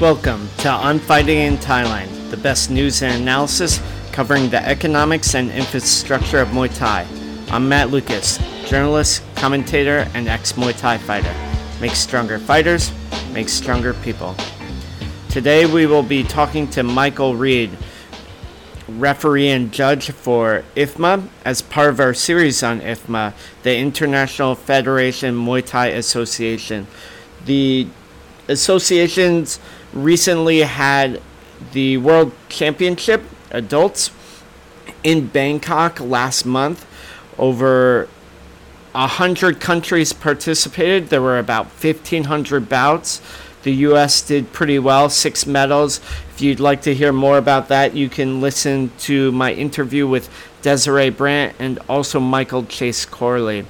Welcome to On Fighting in Thailand, the best news and analysis covering the economics and infrastructure of Muay Thai. I'm Matt Lucas, journalist, commentator, and ex Muay Thai fighter. Make stronger fighters, make stronger people. Today we will be talking to Michael Reed, referee and judge for IFMA as part of our series on IFMA, the International Federation Muay Thai Association. The associations recently had the World Championship adults in Bangkok last month. Over a hundred countries participated. There were about fifteen hundred bouts. The U.S. did pretty well, six medals. If you'd like to hear more about that, you can listen to my interview with Desiree Brandt and also Michael Chase Corley.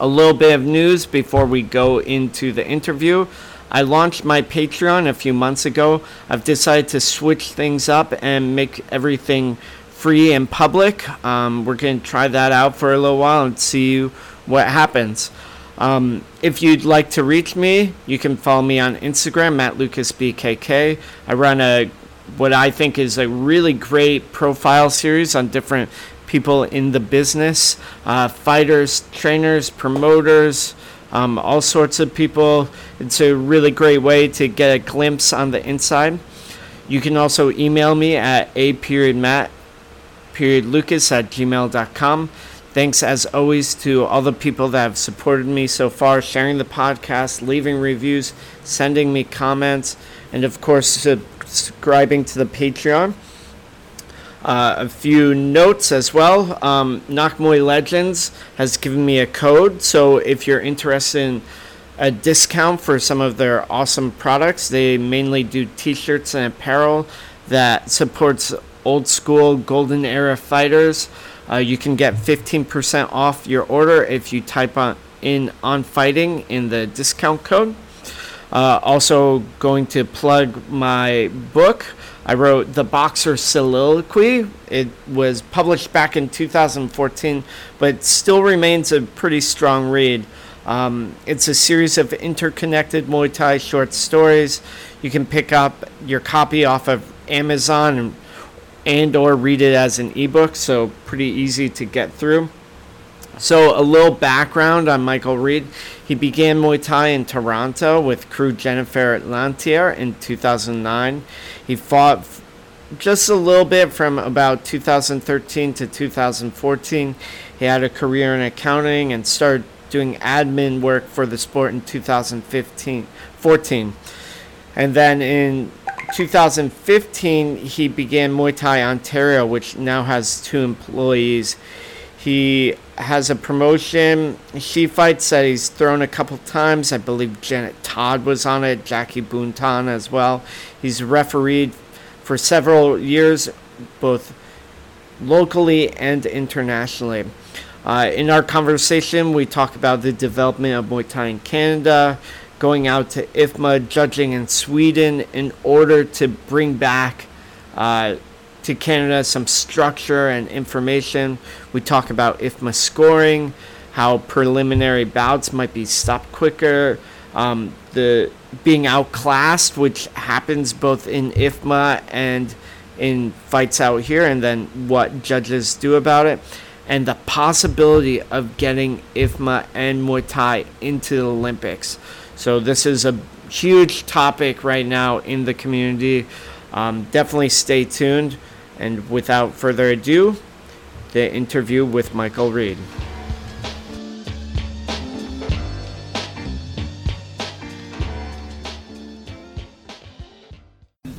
A little bit of news before we go into the interview. I launched my Patreon a few months ago. I've decided to switch things up and make everything free and public. Um, we're going to try that out for a little while and see what happens. Um, if you'd like to reach me, you can follow me on Instagram at LucasBKK. I run a what I think is a really great profile series on different people in the business uh, fighters, trainers, promoters, um, all sorts of people. It's a really great way to get a glimpse on the inside. You can also email me at a period matt period lucas at gmail.com. Thanks as always to all the people that have supported me so far, sharing the podcast, leaving reviews, sending me comments, and of course subscribing to the Patreon. Uh, a few notes as well. Um, Nakmoy Legends has given me a code, so if you're interested in a discount for some of their awesome products, they mainly do T-shirts and apparel that supports old school golden era fighters. Uh, you can get 15% off your order if you type on in on fighting in the discount code. Uh, also, going to plug my book. I wrote The Boxer Soliloquy. It was published back in 2014, but still remains a pretty strong read. Um, it's a series of interconnected Muay Thai short stories. You can pick up your copy off of Amazon and, and or read it as an ebook, so pretty easy to get through. So, a little background on Michael Reed. He began Muay Thai in Toronto with Kru Jennifer Lantier in 2009. He fought just a little bit from about 2013 to 2014. He had a career in accounting and started doing admin work for the sport in 2015 14. And then in 2015, he began Muay Thai Ontario, which now has two employees. He has a promotion. She fights that he's thrown a couple times. I believe Janet Todd was on it, Jackie Buntan as well. He's refereed for several years, both locally and internationally. Uh, in our conversation, we talk about the development of Muay Thai in Canada, going out to IFMA, judging in Sweden in order to bring back uh, to Canada some structure and information. We talk about IFMA scoring, how preliminary bouts might be stopped quicker, um, the being outclassed, which happens both in IFMA and in fights out here, and then what judges do about it, and the possibility of getting IFMA and Muay Thai into the Olympics. So this is a huge topic right now in the community. Um, definitely stay tuned. And without further ado, the interview with Michael Reed.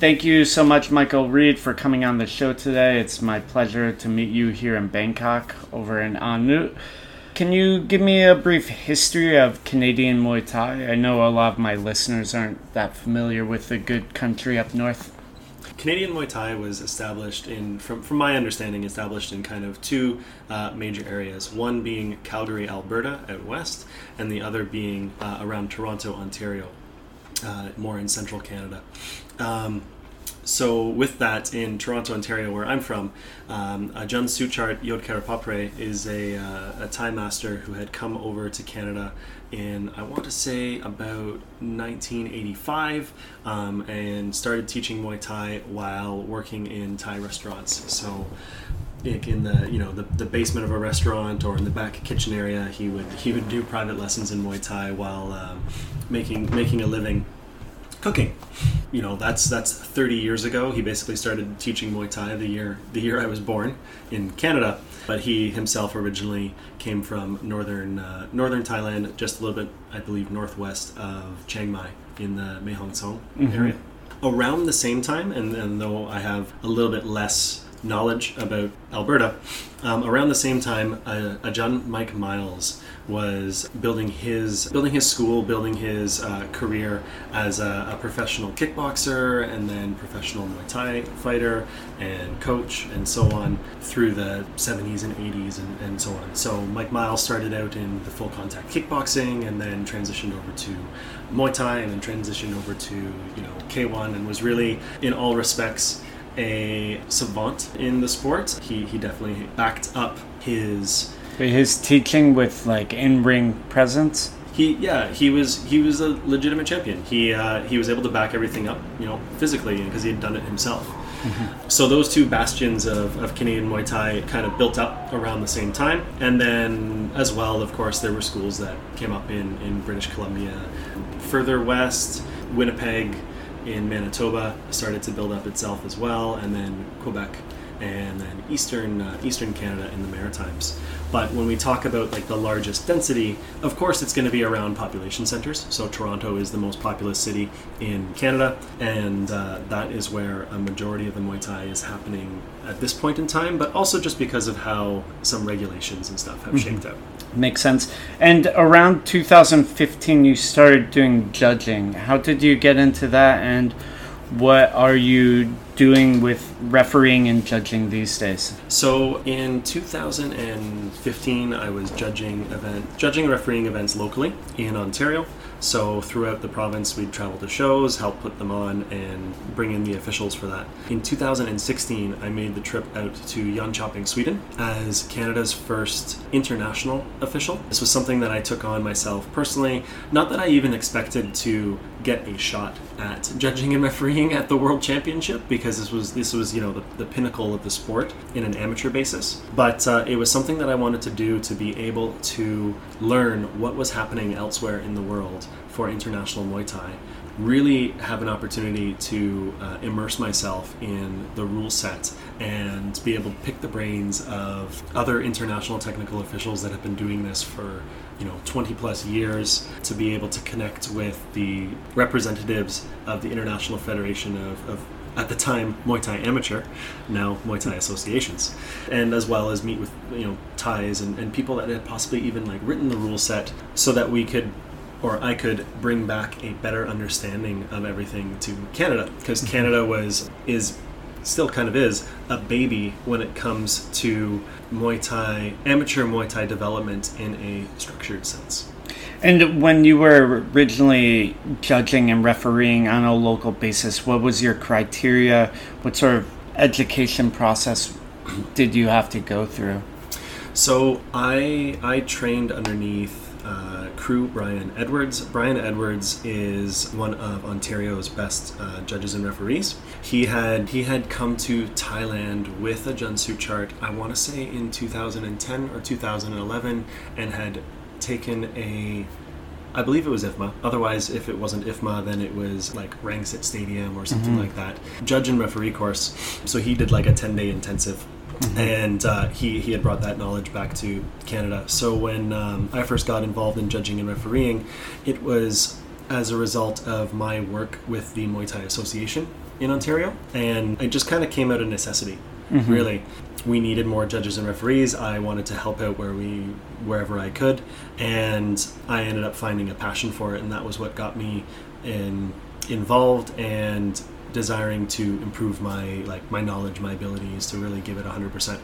Thank you so much, Michael Reed, for coming on the show today. It's my pleasure to meet you here in Bangkok over in On Nut. Can you give me a brief history of Canadian Muay Thai? I know a lot of my listeners aren't that familiar with the good country up north. Canadian Muay Thai was established in, from, from my understanding, established in kind of two uh, major areas. One being Calgary, Alberta, out west, and the other being uh, around Toronto, Ontario, uh, more in central Canada. Um, so with that in Toronto, Ontario, where I'm from, um, Ajahn Suchart Yodkerepauprai is a, uh, a Thai master who had come over to Canada in I want to say about 1985 um, and started teaching Muay Thai while working in Thai restaurants. So in the you know the, the basement of a restaurant or in the back kitchen area he would he would do private lessons in Muay Thai while um, making making a living cooking. You know, that's that's 30 years ago. He basically started teaching Muay Thai the year the year I was born in Canada. But he himself originally came from northern uh, northern Thailand, just a little bit, I believe, northwest of Chiang Mai in the Mae Hong Son mm-hmm. area. Around the same time, and, and though I have a little bit less knowledge about Alberta, um, around the same time, uh, Ajahn Mike Miles was building his building his school, building his uh, career as a, a, professional kickboxer and then professional Muay Thai fighter and coach and so on through the 70s and 80s and, and so on. So Mike Miles started out in the full contact kickboxing and then transitioned over to Muay Thai and then transitioned over to you know K1 and was really in all respects a savant in the sport. He he definitely backed up his his teaching with like in-ring presence. He yeah he was he was a legitimate champion. He uh, he was able to back everything up you know physically because he had done it himself. Mm-hmm. So those two bastions of, of Canadian Muay Thai kind of built up around the same time, and then as well, of course, there were schools that came up in in British Columbia, further west, Winnipeg, in Manitoba started to build up itself as well, and then Quebec and then eastern uh, eastern Canada and the Maritimes. But when we talk about like the largest density, of course it's going to be around population centers. So Toronto is the most populous city in Canada, and uh, that is where a majority of the Muay Thai is happening at this point in time. But also just because of how some regulations and stuff have mm-hmm. shaped out. Makes sense. And around 2015, you started doing judging. How did you get into that, and what are you doing with refereeing and judging these days? So in 2015, I was judging event, judging refereeing events locally in Ontario. So throughout the province, we'd travel to shows, help put them on, and bring in the officials for that. In 2016, I made the trip out to Jönköping, Sweden, as Canada's first international official. This was something that I took on myself personally. Not that I even expected to get a shot at judging and refereeing at the World Championship, because this was this was you know the, the pinnacle of the sport in an amateur basis. But uh, it was something that I wanted to do to be able to learn what was happening elsewhere in the world for international Muay Thai, really have an opportunity to uh, immerse myself in the rule set and be able to pick the brains of other international technical officials that have been doing this for you know 20 plus years to be able to connect with the representatives of the international federation of, of at the time Muay Thai amateur, now Muay Thai associations, and as well as meet with you know Thais and, and people that had possibly even like written the rule set so that we could or I could bring back a better understanding of everything to Canada because mm-hmm. Canada was is still kind of is a baby when it comes to Muay Thai amateur Muay Thai development in a structured sense. And when you were originally judging and refereeing on a local basis, what was your criteria? What sort of education process did you have to go through? So I I trained underneath uh, Kru Brian Edwards. Brian Edwards is one of Ontario's best uh, judges and referees. He had he had come to Thailand with Ajahn chart. I want to say in 2010 or 2011, and had taken a I believe it was IFMA. Otherwise, if it wasn't IFMA, then it was like Rangsit Stadium or something mm-hmm. like that. Judge and referee course. So he did like a 10 day intensive Mm-hmm. And uh, he, he had brought that knowledge back to Canada. So when um, I first got involved in judging and refereeing, it was as a result of my work with the Muay Thai Association in Ontario. And it just kind of came out of necessity, mm-hmm. really. We needed more judges and referees. I wanted to help out where we wherever I could, and I ended up finding a passion for it, and that was what got me in involved and desiring to improve my like my knowledge, my abilities to really give it 100%.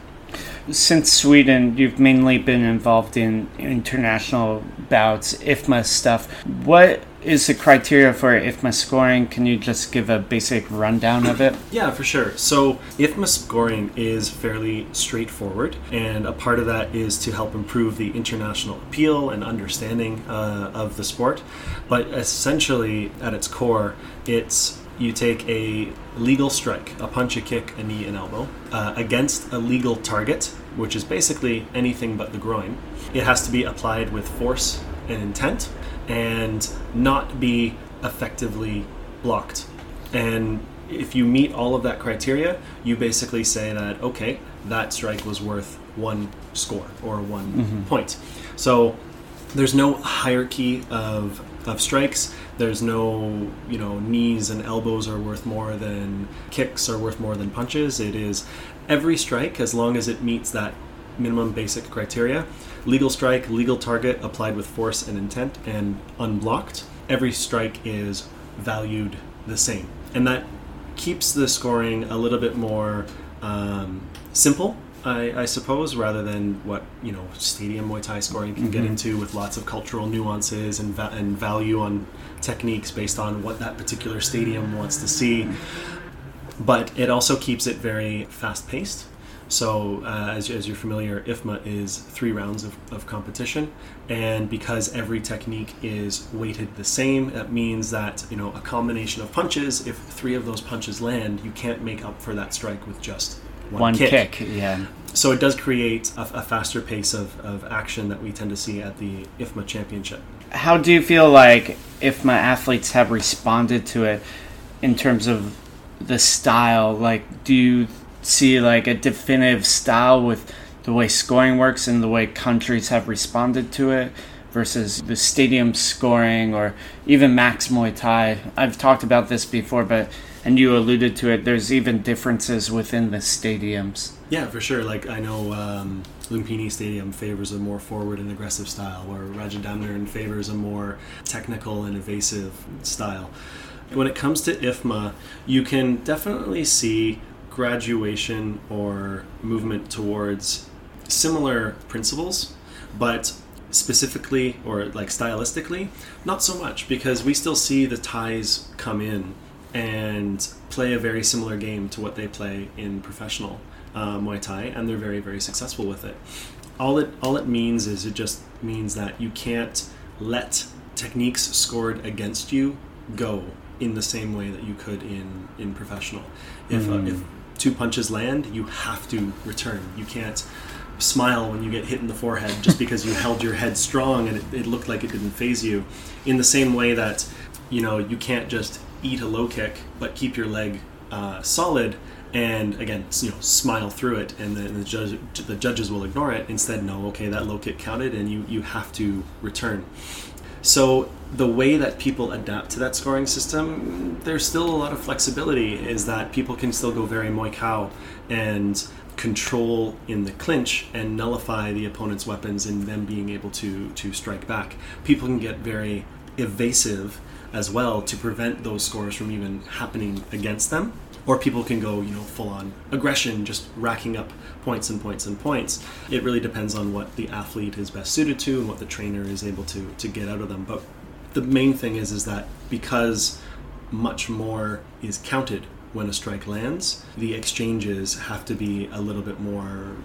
Since Sweden, you've mainly been involved in international bouts, IFMA stuff. What is the criteria for IFMA scoring? Can you just give a basic rundown of it? Yeah, for sure. So, IFMA scoring is fairly straightforward, and a part of that is to help improve the international appeal and understanding uh, of the sport. But essentially, at its core, it's you take a legal strike, a punch, a kick, a knee, an elbow, uh, against a legal target, which is basically anything but the groin. It has to be applied with force and intent and not be effectively blocked. And if you meet all of that criteria, you basically say that, okay, that strike was worth one score or one mm-hmm. point. So there's no hierarchy of, of strikes. There's no, you know, knees and elbows are worth more than kicks are worth more than punches. It is every strike, as long as it meets that minimum basic criteria, legal strike, legal target applied with force and intent, and unblocked, every strike is valued the same. And that keeps the scoring a little bit more um, simple, I, I, suppose, rather than what you know stadium Muay Thai scoring can mm-hmm. get into with lots of cultural nuances and, va- and value on techniques based on what that particular stadium wants to see. But it also keeps it very fast paced so, uh, as, as, you're familiar, IFMA is three rounds of, of, competition, and because every technique is weighted the same, that means that you know a combination of punches. If three of those punches land, you can't make up for that strike with just one, one kick. kick. Yeah. So it does create a, a faster pace of, of action that we tend to see at the IFMA championship. How do you feel like IFMA athletes have responded to it in terms of the style? Like, do you see like a definitive style with the way scoring works and the way countries have responded to it versus the stadium scoring or even max Muay Thai. I've talked about this before, but and you alluded to it. There's even differences within the stadiums. Yeah, for sure. Like I know um, Lumpini Stadium favors a more forward and aggressive style, where Rajadamnern favors a more technical and evasive style. When it comes to IFMA, you can definitely see graduation or movement towards similar principles, but specifically or like stylistically, not so much because we still see the Thais come in and play a very similar game to what they play in professional uh, Muay Thai, and they're very very successful with it. All it all it means is it just means that you can't let techniques scored against you go in the same way that you could in in professional. If mm. uh, if two punches land, you have to return. You can't smile when you get hit in the forehead just because you held your head strong and it, it looked like it didn't phase you. In the same way that, you know, you can't just eat a low kick but keep your leg uh, solid and again, you know, smile through it, and the, the, judge, the judges will ignore it. Instead, no, okay, that low kick counted, and you you have to return. So the way that people adapt to that scoring system, there's still a lot of flexibility. Is that people can still go very Muay Khao and control in the clinch and nullify the opponent's weapons and them being able to to strike back. People can get very evasive as well to prevent those scores from even happening against them. Or people can go you know full on aggression just racking up points and points and points. It really depends on what the athlete is best suited to and what the trainer is able to to get out of them. But the main thing is is that because much more is counted when a strike lands the exchanges have to be a little bit more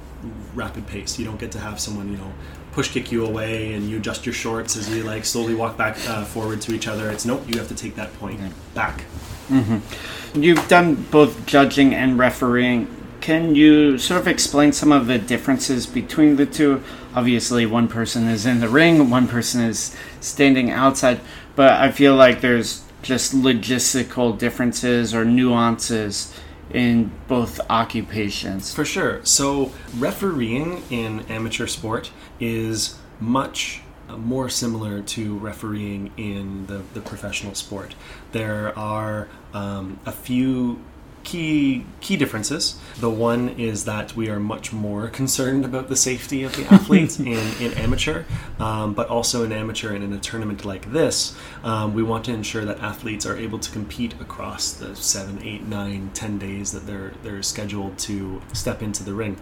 rapid pace you don't get to have someone you know push kick you away and you adjust your shorts as you like slowly walk back uh, forward to each other it's nope you have to take that point back Mm-hmm. You've done both judging and refereeing. Can you sort of explain some of the differences between the two? Obviously, one person is in the ring, one person is standing outside, but I feel like there's just logistical differences or nuances in both occupations. For sure. So, refereeing in amateur sport is much more similar to refereeing in the, the professional sport. There are um, a few key key differences. The one is that we are much more concerned about the safety of the athletes in, in amateur, um, but also in amateur and in a tournament like this, um, we want to ensure that athletes are able to compete across the seven, eight, nine, ten days that they're they're scheduled to step into the ring.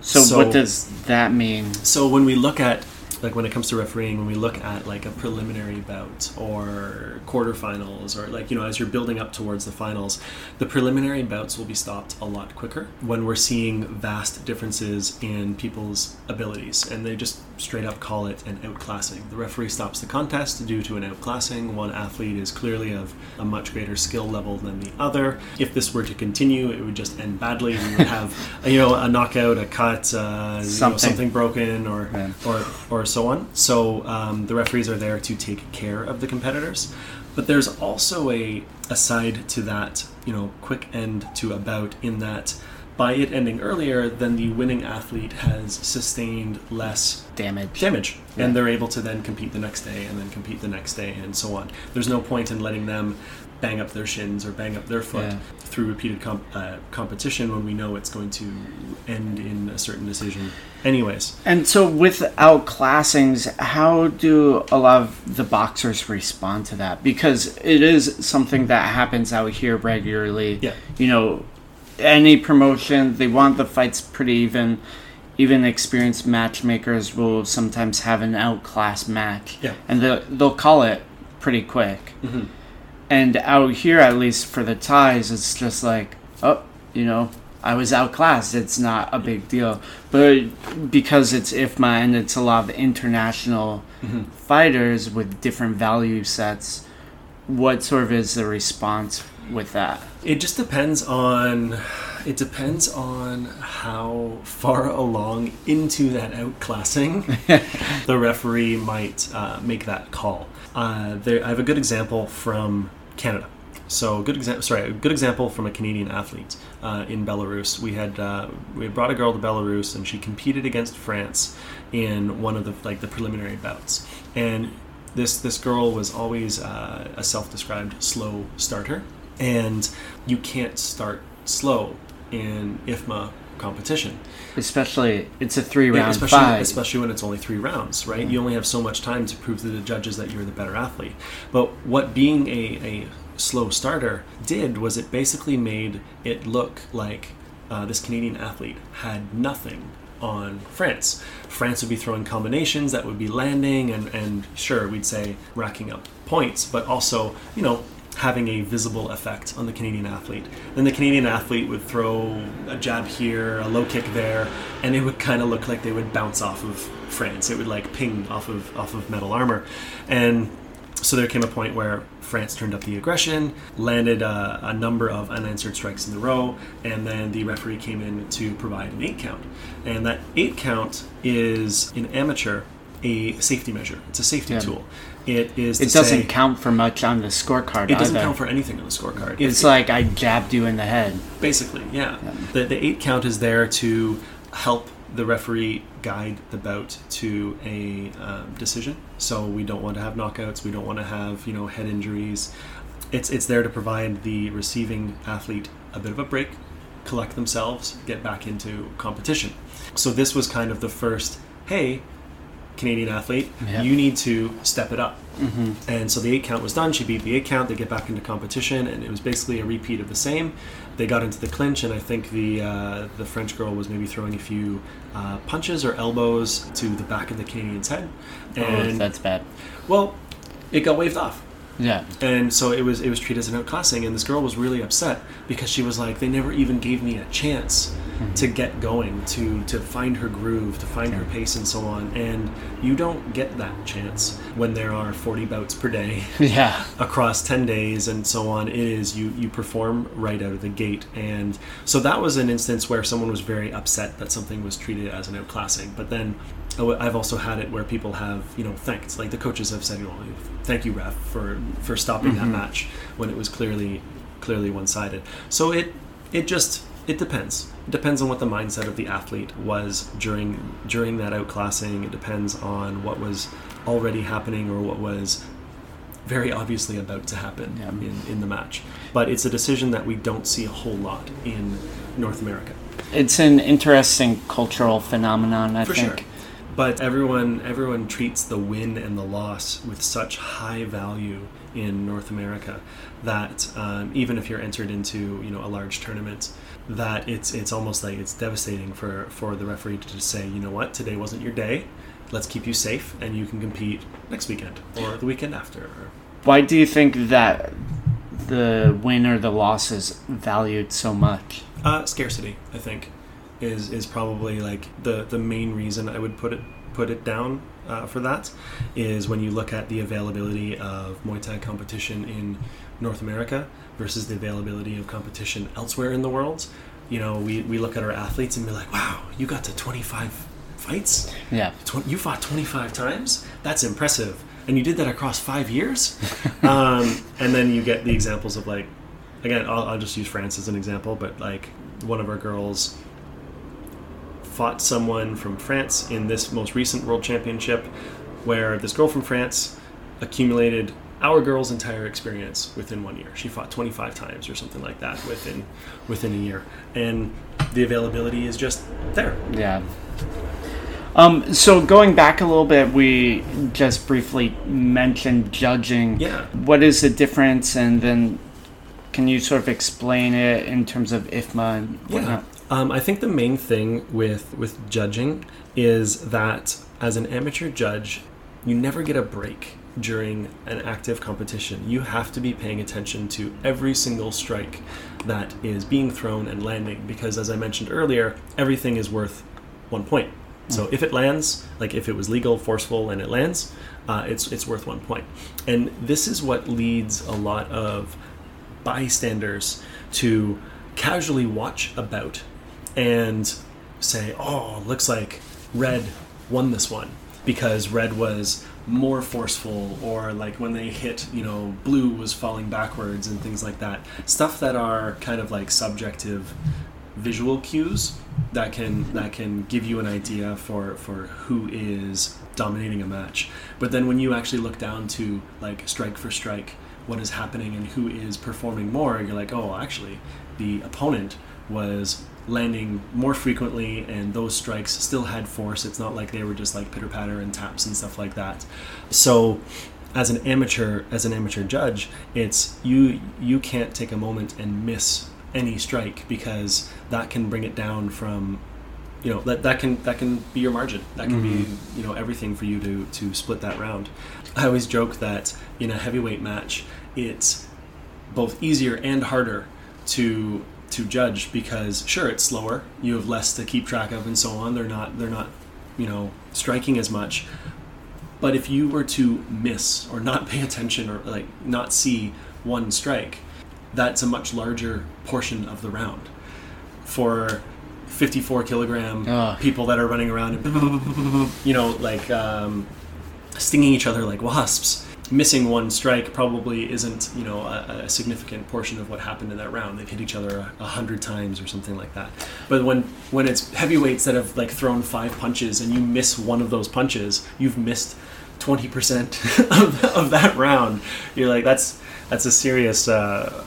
So, so what does that mean? So when we look at like when it comes to refereeing, when we look at like a preliminary bout or quarterfinals, or like you know, as you're building up towards the finals, the preliminary bouts will be stopped a lot quicker when we're seeing vast differences in people's abilities, and they just straight up call it an outclassing. The referee stops the contest due to an outclassing. One athlete is clearly of a much greater skill level than the other. If this were to continue, it would just end badly. We would have you know a knockout, a cut, uh, something. You know, something broken, or or or so on. So um, the referees are there to take care of the competitors. But there's also a, a side to that, you know, quick end to a bout in that by it ending earlier, then the winning athlete has sustained less damage. Damage, yeah. and they're able to then compete the next day, and then compete the next day, and so on. There's no point in letting them bang up their shins or bang up their foot yeah. through repeated comp- uh, competition when we know it's going to end in a certain decision anyways and so without classings how do a lot of the boxers respond to that because it is something that happens out here regularly yeah you know any promotion they want the fights pretty even even experienced matchmakers will sometimes have an outclass match yeah and they'll, they'll call it pretty quick mm-hmm and out here, at least for the Thais, it's just like, oh, you know, I was outclassed. It's not a big deal. But because it's IFMA and it's a lot of international mm-hmm. fighters with different value sets, what sort of is the response with that? It just depends on it depends on how far along into that outclassing the referee might uh, make that call. Uh, there, I have a good example from Canada. So, good example. Sorry, a good example from a Canadian athlete uh, in Belarus. We had uh, we had brought a girl to Belarus, and she competed against France in one of the like the preliminary bouts. And this this girl was always uh, a self-described slow starter, and you can't start slow in IFMA competition. Especially, it's a three round especially, fight. Especially when it's only three rounds, right? Yeah. You only have so much time to prove to the judges that you're the better athlete. But what being a, a slow starter did was it basically made it look like uh, this Canadian athlete had nothing on France. France would be throwing combinations that would be landing, and, and sure, we'd say racking up points, but also, you know, having a visible effect on the Canadian athlete. Then the Canadian athlete would throw a jab here, a low kick there, and it would kind of look like they would bounce off of France. It would like ping off of off of metal armor, and so there came a point where France turned up the aggression, landed a, a, number of unanswered strikes in a row, and then the referee came in to provide an eight count. And that eight count is in amateur a safety measure. It's a safety yeah. tool. It is. It doesn't say, count for much on the scorecard. It doesn't either. count for anything on the scorecard. It's it, like I jabbed you in the head. Basically, yeah. yeah. The the eight count is there to help the referee guide the bout to a um, decision. So we don't want to have knockouts. We don't want to have you know head injuries. It's it's there to provide the receiving athlete a bit of a break, collect themselves, get back into competition. So this was kind of the first. Hey, Canadian athlete, yep. you need to step it up. Mm-hmm. And so the eight count was done. She beat the eight count. They get back into competition, and it was basically a repeat of the same. They got into the clinch, and I think the uh, the French girl was maybe throwing a few uh, punches or elbows to the back of the Canadian's head. Oh, and oh, that's bad. Well, it got waved off. Yeah. And so it was it was treated as an outclassing, and this girl was really upset because she was like, they never even gave me a chance mm-hmm. to get going, to to find her groove, to find her pace, and so on. And you don't get that chance when there are 40 bouts per day. Yeah. across 10 days and so on. It is you you perform right out of the gate, and so that was an instance where someone was very upset that something was treated as an outclassing. But then I've also had it where people have, you know, thanked. Like the coaches have said, you know, thank you, ref, for for stopping mm-hmm. that match when it was clearly clearly one sided. So it it just it depends. It depends on what the mindset of the athlete was during during that outclassing. It depends on what was already happening or what was very obviously about to happen yeah. in, in the match. But it's a decision that we don't see a whole lot in North America. It's an interesting cultural phenomenon, I For think. Sure but everyone everyone treats the win and the loss with such high value in North America that um, even if you're entered into you know a large tournament, that it's it's almost like it's devastating for for the referee to just say you know what today wasn't your day, let's keep you safe and you can compete next weekend or the weekend after. Why do you think that the win or the loss is valued so much? Uh, scarcity, I think, is is probably like the the main reason I would put it put it down uh, for that. Is when you look at the availability of Muay Thai competition in North America versus the availability of competition elsewhere in the world. You know, we, we look at our athletes and be like, wow, you got to 25 fights? Yeah. Tw- you fought 25 times? That's impressive. And you did that across five years? um, and then you get the examples of like, again, I'll, I'll just use France as an example, but like one of our girls fought someone from France in this most recent world championship where this girl from France accumulated our girl's entire experience within one year. She fought 25 times or something like that within within a year, and the availability is just there. Yeah. Um, so going back a little bit, we just briefly mentioned judging. Yeah. What is the difference, and then can you sort of explain it in terms of IFMA and whatnot? Um, I think the main thing with with judging is that as an amateur judge, you never get a break during an active competition. You have to be paying attention to every single strike that is being thrown and landing because, as I mentioned earlier, everything is worth one point. So if it lands, like if it was legal, forceful, and it lands, uh, it's it's worth one point. And this is what leads a lot of bystanders to casually watch a bout and say, "Oh, looks like red won this one because red was more forceful or like when they hit, you know, blue was falling backwards and things like that. Stuff that are kind of like subjective visual cues that can that can give you an idea for for who is dominating a match. But then when you actually look down to like strike for strike what is happening and who is performing more, you're like, "Oh, actually the opponent was landing more frequently and those strikes still had force. It's not like they were just like pitter patter and taps and stuff like that. So as an amateur as an amateur judge it's you you can't take a moment and miss any strike because that can bring it down from you know that that can that can be your margin. That can be mm-hmm. you know everything for you to to split that round. I always joke that in a heavyweight match it's both easier and harder to to judge because sure it's slower. You have less to keep track of and so on. They're not they're not you know striking as much. But if you were to miss or not pay attention or like not see one strike that's a much larger portion of the round. For 54 kilogram Ugh. people that are running around and you know like um, stinging each other like wasps missing one strike probably isn't you know a, a significant portion of what happened in that round. They've hit each other a, a hundred times or something like that. But when when it's heavyweights that have like thrown five punches and you miss one of those punches you've missed 20% of, of that round. You're like that's that's a serious uh,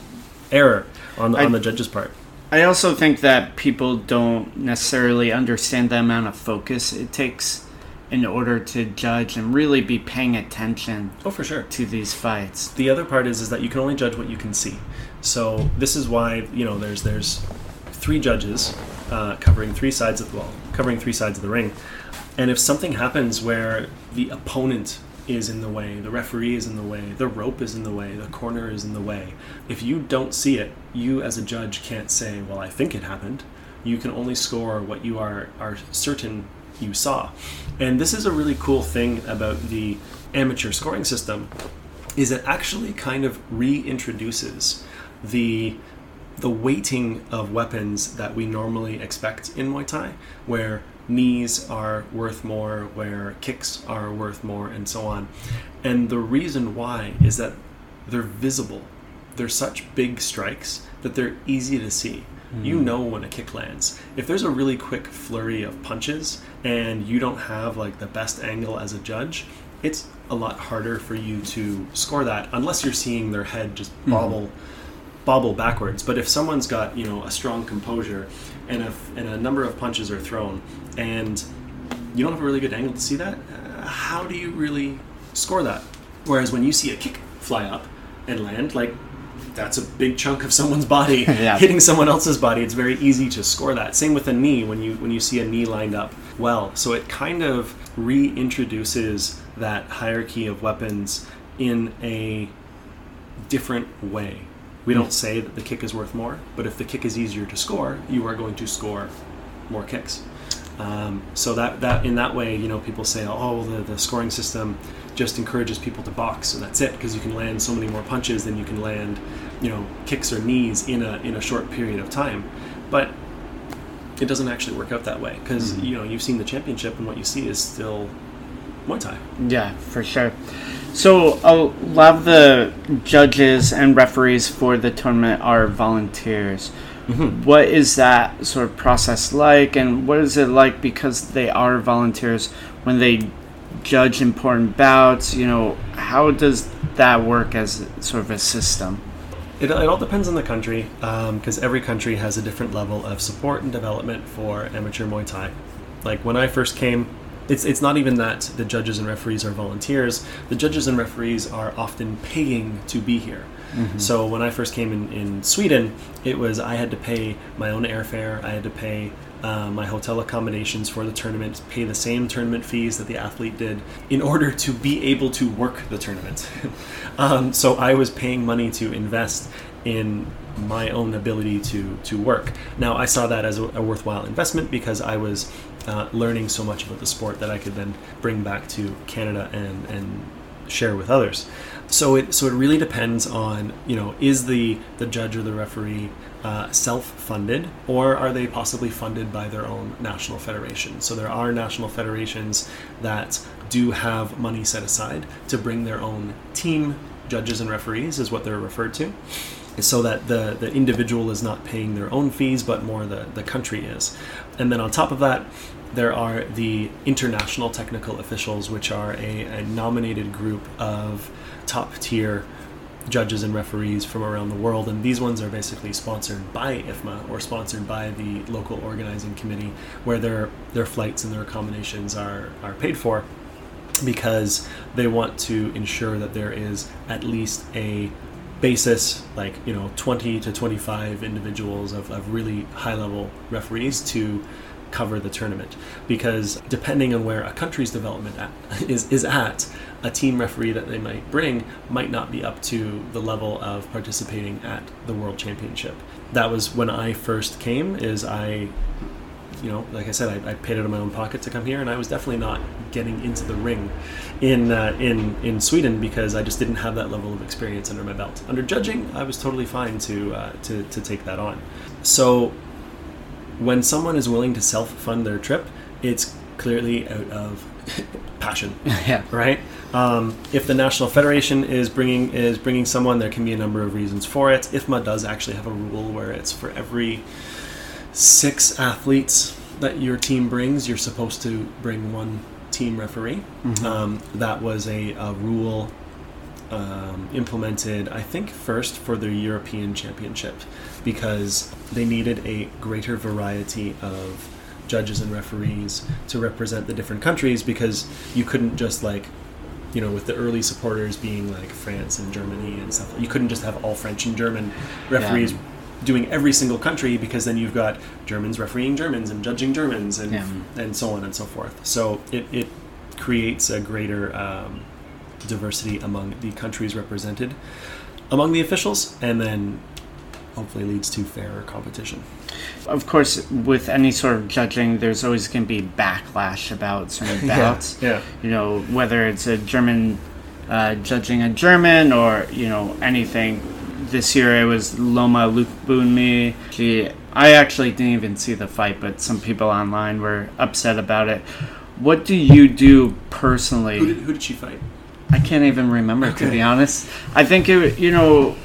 error on the, I- on the judge's part. I also think that people don't necessarily understand the amount of focus it takes in order to judge and really be paying attention oh for sure to these fights. the other part is is that you can only judge what you can see. So this is why you know there's there's three judges uh, covering three sides of the well, covering three sides of the ring, and if something happens where the opponent is in the way, the referee is in the way, the rope is in the way, the corner is in the way. If you don't see it, you as a judge can't say, "Well, I think it happened." You can only score what you are are certain you saw. And this is a really cool thing about the amateur scoring system is it actually kind of reintroduces the the weighting of weapons that we normally expect in Muay Thai, where knees are worth more, where kicks are worth more, and so on. And the reason why is that they're visible. They're such big strikes that they're easy to see. You hmm. know when a kick lands. If there's a really quick flurry of punches and you don't have like the best angle as a judge, it's a lot harder for you to score that unless you're seeing their head just bobble bobble backwards. But if someone's got you know a strong composure and a, and a number of punches are thrown and you don't have a really good angle to see that, uh, how do you really score that? Whereas when you see a kick fly up and land, like that's a big chunk of someone's body Yeah. hitting someone else's body. It's very easy to score that. Same with a knee when you when you see a knee lined up well. So it kind of reintroduces that hierarchy of weapons in a different way. We don't say that the kick is worth more, but if the kick is easier to score, you are going to score more kicks. Um, so that, that in that way, you know, people say, oh, the, the scoring system just encourages people to box, and that's it, because you can land so many more punches than you can land, you know, kicks or knees in a in a short period of time. But it doesn't actually work out that way, because Mm-hmm. you know you've seen the championship, and what you see is still Muay Thai. Yeah, for sure. So a lot of the judges and referees for the tournament are volunteers. What is that sort of process like, and what is it like because they are volunteers when they judge important bouts? You know, how does that work as sort of a system? It, it all depends on the country, um, because every country has a different level of support and development for amateur Muay Thai. Like when I first came, it's it's not even that the judges and referees are volunteers. The judges and referees are often paying to be here. Mm-hmm. So when I first came in, in Sweden, it was I had to pay my own airfare, I had to pay uh, my hotel accommodations for the tournament, pay the same tournament fees that the athlete did in order to be able to work the tournament. um, so I was paying money to invest in my own ability to to work. Now I saw that as a, a worthwhile investment because I was uh, learning so much about the sport that I could then bring back to Canada and and share with others. So it so it really depends on you know is the the judge or the referee uh, self-funded or are they possibly funded by their own national federation? So there are national federations that do have money set aside to bring their own team judges and referees is what they're referred to so that the, the individual is not paying their own fees, but more the, the country is. And then on top of that, there are the international technical officials, which are a, a nominated group of top tier judges and referees from around the world. And these ones are basically sponsored by IFMA or sponsored by the local organizing committee, where their, their flights and their accommodations are, are paid for because they want to ensure that there is at least a basis like you know 20 to 25 individuals of, of really high level referees to cover the tournament because depending on where a country's development at, is, is at a team referee that they might bring might not be up to the level of participating at the world championship that was when i first came is i you know, like I said, I, I paid out of my own pocket to come here, and I was definitely not getting into the ring in uh, in in Sweden because I just didn't have that level of experience under my belt. Under judging, I was totally fine to uh, to to take that on. So, when someone is willing to self fund their trip, it's clearly out of passion yeah. right? Um, if the national federation is bringing is bringing someone, there can be a number of reasons for it. IFMA does actually have a rule where it's for every six athletes that your team brings, you're supposed to bring one team referee. Um, that was a, a rule um, implemented, I think, first for the European Championship because they needed a greater variety of judges and referees to represent the different countries because you couldn't just like you know with the early supporters being like France and Germany and stuff you couldn't just have all French and German referees Yeah. doing every single country because then you've got Germans refereeing Germans and judging Germans and Yeah. and so on and so forth so it, it creates a greater um, diversity among the countries represented among the officials and then hopefully leads to fairer competition Of course, with any sort of judging, there's always going to be backlash about certain bouts. yeah You know, whether it's a German uh, judging a German or you know anything. This year it was Loma Lookboonmee. She, I actually didn't even see the fight, but some people online were upset about it. What do you do personally? who did, who did she fight I can't even remember to be honest. I think it, you know,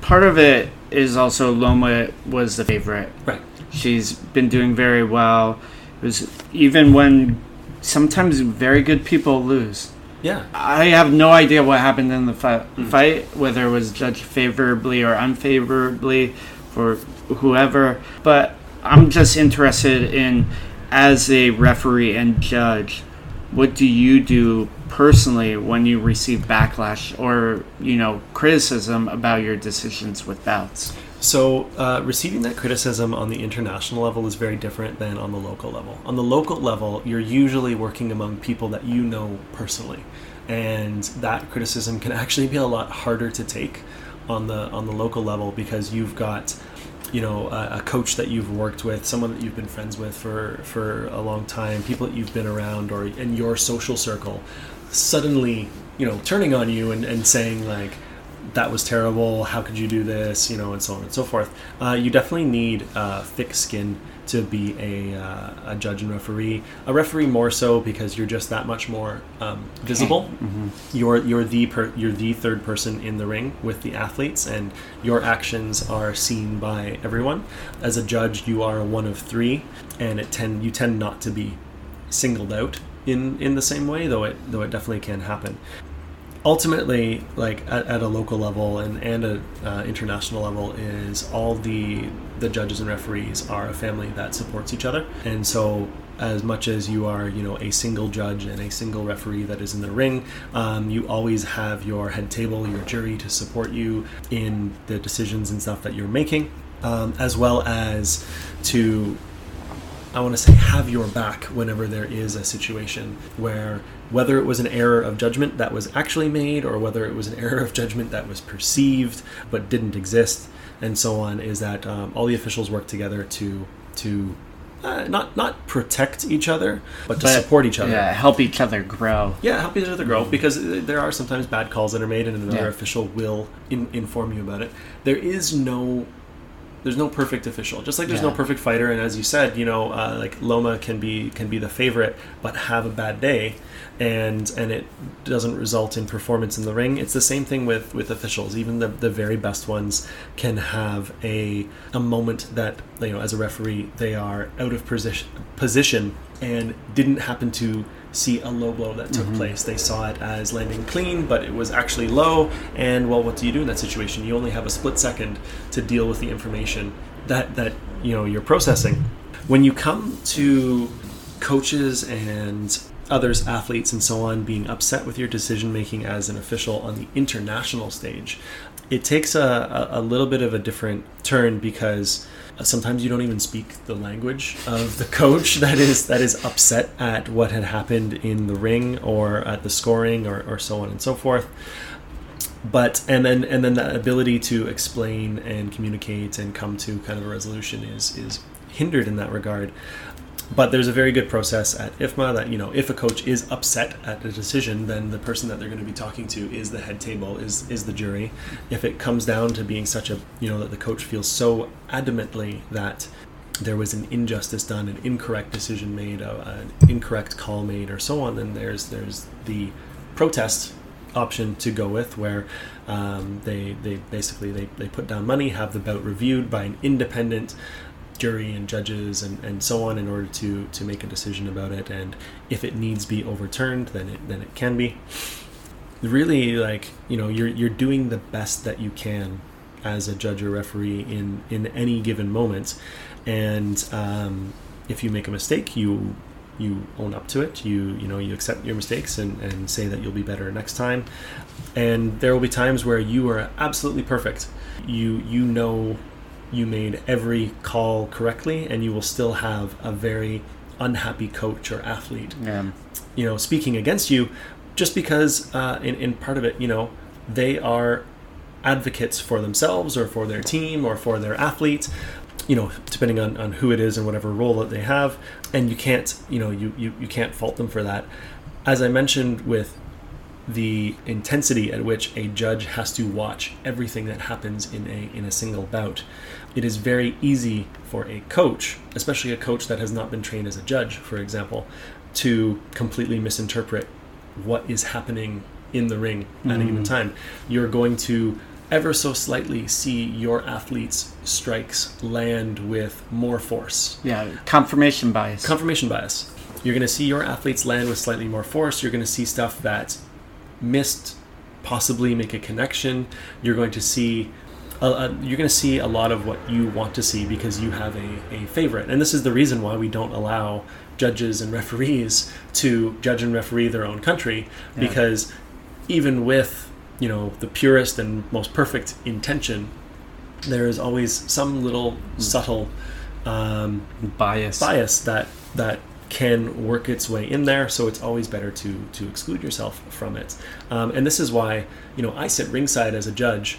part of it is also Loma was the favorite. right She's been doing very well. It was even when sometimes very good people lose. yeah I have no idea what happened in the fi- hmm. fight, whether it was judged favorably or unfavorably for whoever. But I'm just interested in, as a referee and judge, what do you do personally when you receive backlash or you know criticism about your decisions with bouts? So, uh, receiving that criticism on the international level is very different than on the local level. On the local level, you're usually working among people that you know personally, and that criticism can actually be a lot harder to take on the on the local level because you've got you know a, a, coach that you've worked with someone that you've been friends with for for a long time people that you've been around or in your social circle suddenly you know turning on you and, and saying like that was terrible. How could you do this? you know and so on and so forth. Uh, you definitely need uh, thick skin to be a, uh, a judge and referee. A referee more so because you're just that much more um, visible. Mm-hmm. You're you're the per, you're the third person in the ring with the athletes, and your actions are seen by everyone. As a judge, you are one of three, and it tend you tend not to be singled out in in the same way, though it though it definitely can happen ultimately like at, at, a local level and and a uh, international level is all the the judges and referees are a family that supports each other. And so as much as you are you know a single judge and a single referee that is in the ring um, you always have your head table your jury to support you in the decisions and stuff that you're making um, as well as to I want to say have your back whenever there is a situation where whether it was an error of judgment that was actually made or whether it was an error of judgment that was perceived but didn't exist and so on is that um, all the officials work together to to uh, not not protect each other, but to but, support each other. Yeah, help each other grow. Yeah, help each other grow because there are sometimes bad calls that are made, and another yeah. official will in, inform you about it. There is no there's no perfect official. Just like there's yeah. no perfect fighter and as you said you know uh, like Loma can be can be the favorite but have a bad day and and it doesn't result in performance in the ring. It's the same thing with with officials. Even the, the very best ones can have a a moment that you know as a referee they are out of position position and didn't happen to see a low blow that took mm-hmm. place. They saw it as landing clean, but it was actually low. And well, what do you do in that situation? You only have a split second to deal with the information that that you know you're processing. When you come to coaches and others, athletes, and so on, being upset with your decision making as an official on the international stage, it takes a, a, a little bit of a different turn because sometimes you don't even speak the language of the coach that is that is upset at what had happened in the ring or at the scoring or, or so on and so forth. But and then and then the ability to explain and communicate and come to kind of a resolution is is hindered in that regard but there's a very good process at IFMA that you know if a coach is upset at a decision, then the person that they're going to be talking to is the head table, is is the jury. If it comes down to being such a you know that the coach feels so adamantly that there was an injustice done, an incorrect decision made, an incorrect call made, or so on, then there's there's the protest option to go with where um, they they basically they, they put down money, have the bout reviewed by an independent jury and judges and, and so on in order to to make a decision about it. And if it needs be overturned then it then it can be. Really like you know you're you're doing the best that you can as a judge or referee in in any given moment. And um, if you make a mistake you you own up to it. You you know you accept your mistakes and, and say that you'll be better next time. And there will be times where you are absolutely perfect. You you know you made every call correctly and you will still have a very unhappy coach or athlete yeah. you know speaking against you just because uh, in, in part of it you know they are advocates for themselves or for their team or for their athlete you know depending on, on who it is and whatever role that they have and you can't you know you, you, you can't fault them for that as i mentioned with the intensity at which a judge has to watch everything that happens in a in a single bout. It is very easy for a coach, especially a coach that has not been trained as a judge, for example, to completely misinterpret what is happening in the ring at mm. a given time. You're going to ever so slightly see your athletes' strikes land with more force. Yeah, confirmation bias. Confirmation bias. You're going to see your athletes land with slightly more force. You're going to see stuff that missed possibly make a connection. You're going to see uh, you're going to see a lot of what you want to see because you have a, a favorite. And this is the reason why we don't allow judges and referees to judge and referee their own country yeah. because even with you know the purest and most perfect intention there is always some little subtle um, bias bias that that can work its way in there. So it's always better to to exclude yourself from it. Um, and this is why you know I sit ringside as a judge,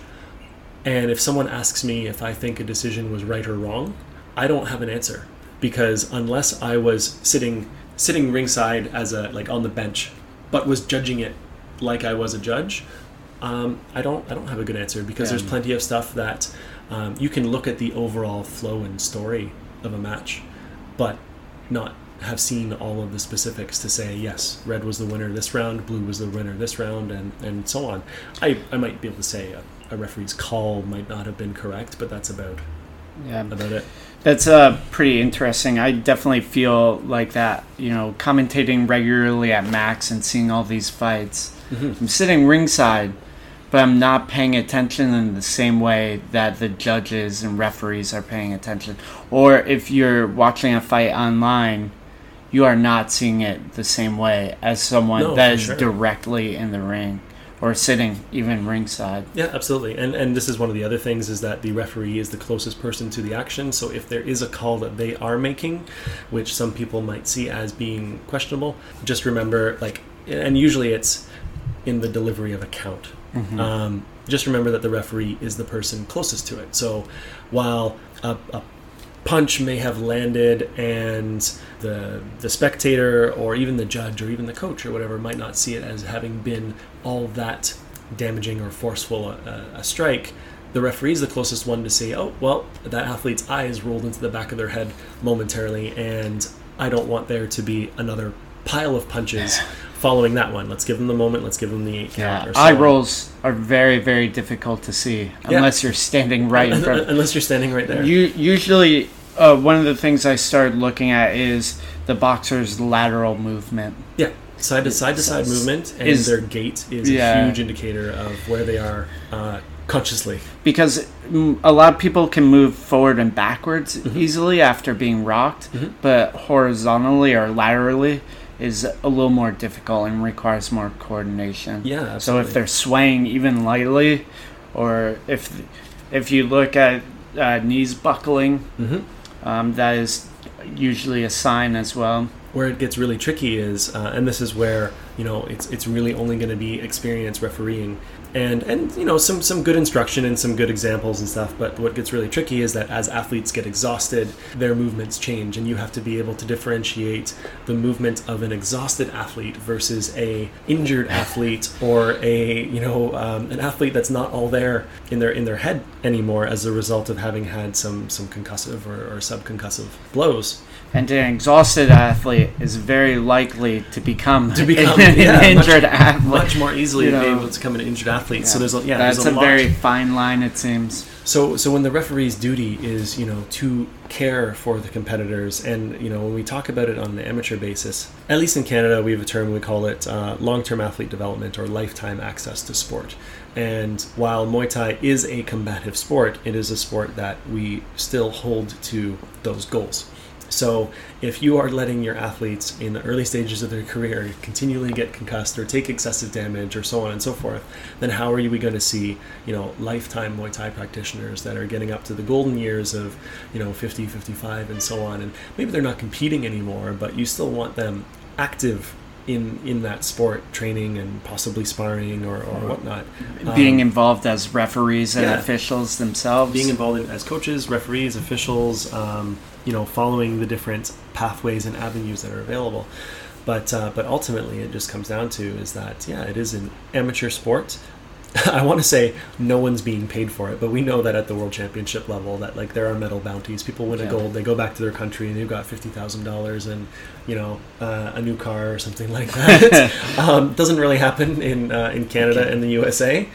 and if someone asks me if I think a decision was right or wrong, I don't have an answer because unless I was sitting sitting ringside as a like on the bench, but was judging it like I was a judge, um, I don't I don't have a good answer because Yeah. there's plenty of stuff that um, you can look at the overall flow and story of a match, but not have seen all of the specifics to say yes, red was the winner this round, blue was the winner this round, and and so on. I I might be able to say a, a referee's call might not have been correct, but that's about yeah about it. That's uh, pretty interesting. I definitely feel like that, you know, commentating regularly at Max and seeing all these fights. I'm sitting ringside, but I'm not paying attention in the same way that the judges and referees are paying attention. Or if you're watching a fight online, you are not seeing it the same way as someone No, that is sure. directly in the ring or sitting even ringside. Yeah, absolutely. And and this is one of the other things is that the referee is the closest person to the action. So if there is a call that they are making, which some people might see as being questionable, just remember like and usually it's in the delivery of a count. Um, just remember that the referee is the person closest to it. So while a, a punch may have landed and the the spectator or even the judge or even the coach or whatever might not see it as having been all that damaging or forceful a, a strike. The referee is the closest one to say oh well that athlete's eyes rolled into the back of their head momentarily and i don't want there to be another pile of punches following that one let's give them the moment let's give them the Yeah, eye rolls are very, very difficult to see unless you're standing right in front. unless you're standing right there You usually uh, one of the things I started looking at is the boxer's lateral movement. Yeah, side to side to side movement, and is- their gait is Yeah. a huge indicator of where they are uh, consciously. because a lot of people can move forward and backwards Mm-hmm. easily after being rocked, but horizontally or laterally is a little more difficult and requires more coordination. Yeah, Absolutely. So if they're swaying even lightly, or if if you look at uh, knees buckling, Mhm. um, that is usually a sign as well. Where it gets really tricky is, uh, and this is where you know it's it's really only going to be experienced refereeing, and and you know some some good instruction and some good examples and stuff. But what gets really tricky is that as athletes get exhausted, their movements change, and you have to be able to differentiate the movement of an exhausted athlete versus a injured athlete or a you know um, an athlete that's not all there in their in their head anymore as a result of having had some some concussive or, or subconcussive blows. And an exhausted athlete is very likely to become, To become, an, yeah, much- injured athlete. much more easily You know, able to become an injured athlete. So there's a, yeah, that's there's a, a, very fine line, it seems. So so when the referee's duty is you know to care for the competitors, and you know when we talk about it on an amateur basis, at least in Canada we have a term we call it uh, long-term athlete development or lifetime access to sport. And while Muay Thai is a combative sport, it is a sport that we still hold to those goals. So if you are letting your athletes in the early stages of their career continually get concussed or take excessive damage or so on and so forth, then how are we going to see, you know, lifetime Muay Thai practitioners that are getting up to the golden years of, you know, 50, 55 and so on and maybe they're not competing anymore, but you still want them active in in that sport, training and possibly sparring or, or whatnot. Being Um, involved as referees and yeah. officials themselves. being involved in, as coaches, referees, officials, um, you know, following the different pathways and avenues that are available. But uh, but ultimately, it just comes down to is that yeah, it is an amateur sport. I want to say no one's being paid for it, but we know that at the world championship level, that like there are medal bounties. People win a gold, they go back to their country, and they've got fifty thousand dollars and you know uh, a new car or something like that. um, doesn't really happen in uh, in Canada and the USA,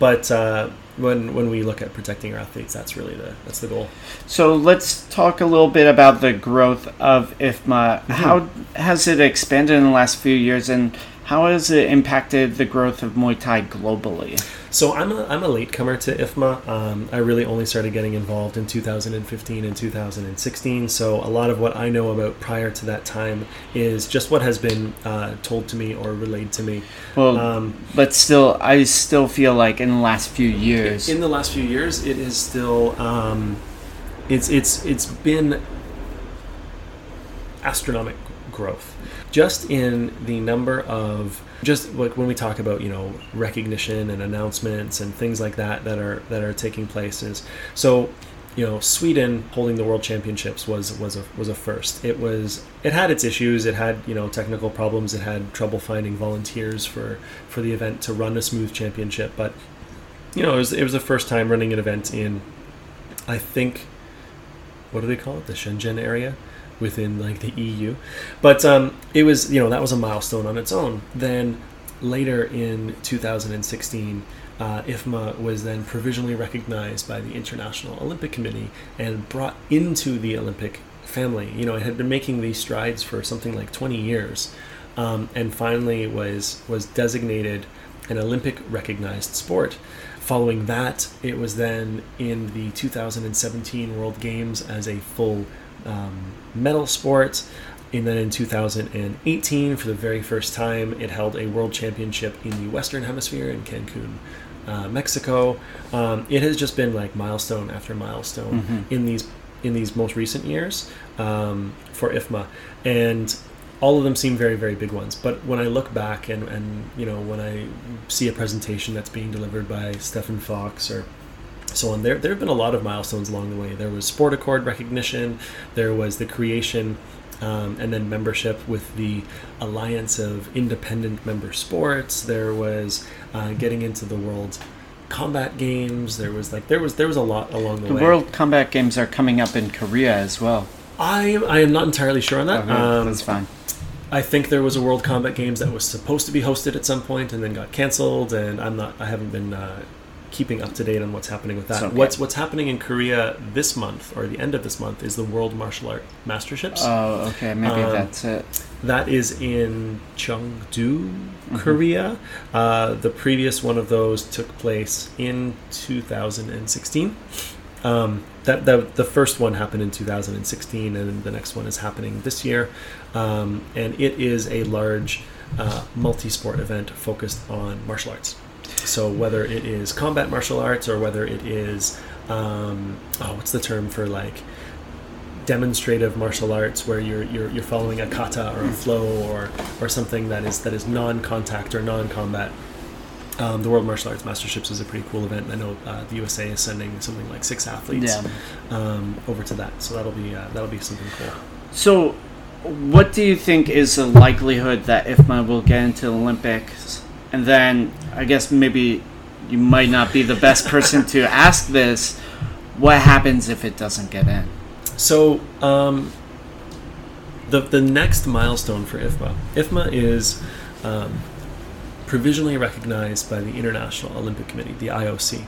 but uh, when when we look at protecting our athletes, that's really the that's the goal. So let's talk a little bit about the growth of IFMA. Mm-hmm. How has it expanded in the last few years, and how has it impacted the growth of Muay Thai globally? So I'm a, I'm a latecomer to IFMA. Um, I really only started getting involved in 2015 and 2016. So a lot of what I know about prior to that time is just what has been uh, told to me or relayed to me. Well, Um, but still, I still feel like in the last few years, in the last few years, it is still um, it's it's it's been astronomical growth just in the number of just like when we talk about you know recognition and announcements and things like that that are that are taking places. So you know Sweden holding the world championships was was a was a first. It was it had its issues. It had you know technical problems. It had trouble finding volunteers for for the event to run a smooth championship. But you know it was it was the first time running an event in I think what do they call it? The Schengen area within like the EU but um, it was you know that was a milestone on its own then later in 2016 uh, IFMA was then provisionally recognized by the International Olympic Committee and brought into the Olympic family. You know, it had been making these strides for something like 20 years, um, and finally was was designated an Olympic recognized sport. Following that, it was then in the 2017 World Games as a full um, medal sport. And then in 2018, for the very first time, it held a world championship in the Western Hemisphere in Cancun, uh, Mexico. Um, it has just been like milestone after milestone Mhm. in these in these most recent years um, for IFMA, and all of them seem very very big ones. But when I look back and and you know when I see a presentation that's being delivered by Stephan Fox or so on. There, there have been a lot of milestones along the way. There was Sport Accord recognition. There was the creation um, and then membership with the Alliance of Independent Member Sports. There was uh, getting into the World Combat Games. There was like there was there was a lot along the, the way. World Combat Games are coming up in Korea as well. I I am not entirely sure on that. Okay, Um, that's fine. I think there was a World Combat Games that was supposed to be hosted at some point and then got canceled, and I'm not. I haven't been uh, keeping up to date on what's happening with that. Okay. What's What's happening in Korea this month or the end of this month is the World Martial Art Masterships. Oh, okay, maybe Um, that's it. that is in Chungju, Mm-hmm. Korea. Uh, the previous one of those took place in 2016. Um, that, that the first one happened in 2016, and the next one is happening this year. Um, and it is a large uh, multi-sport event focused on martial arts. So whether it is combat martial arts or whether it is um, oh, what's the term for like demonstrative martial arts where you're you're, you're following a kata or a flow or or something that is that is non-contact or non-combat. Um, the World Martial Arts Masterships is a pretty cool event. I know uh, the USA is sending something like six athletes Yeah. um, over to that, so that'll be uh, that'll be something cool. So, what do you think is the likelihood that IFMA will get into the Olympics? And then, I guess maybe you might not be the best person to ask this. What happens if it doesn't get in? So um, the the next milestone for IFMA, IFMA is um, provisionally recognized by the International Olympic Committee, the IOC,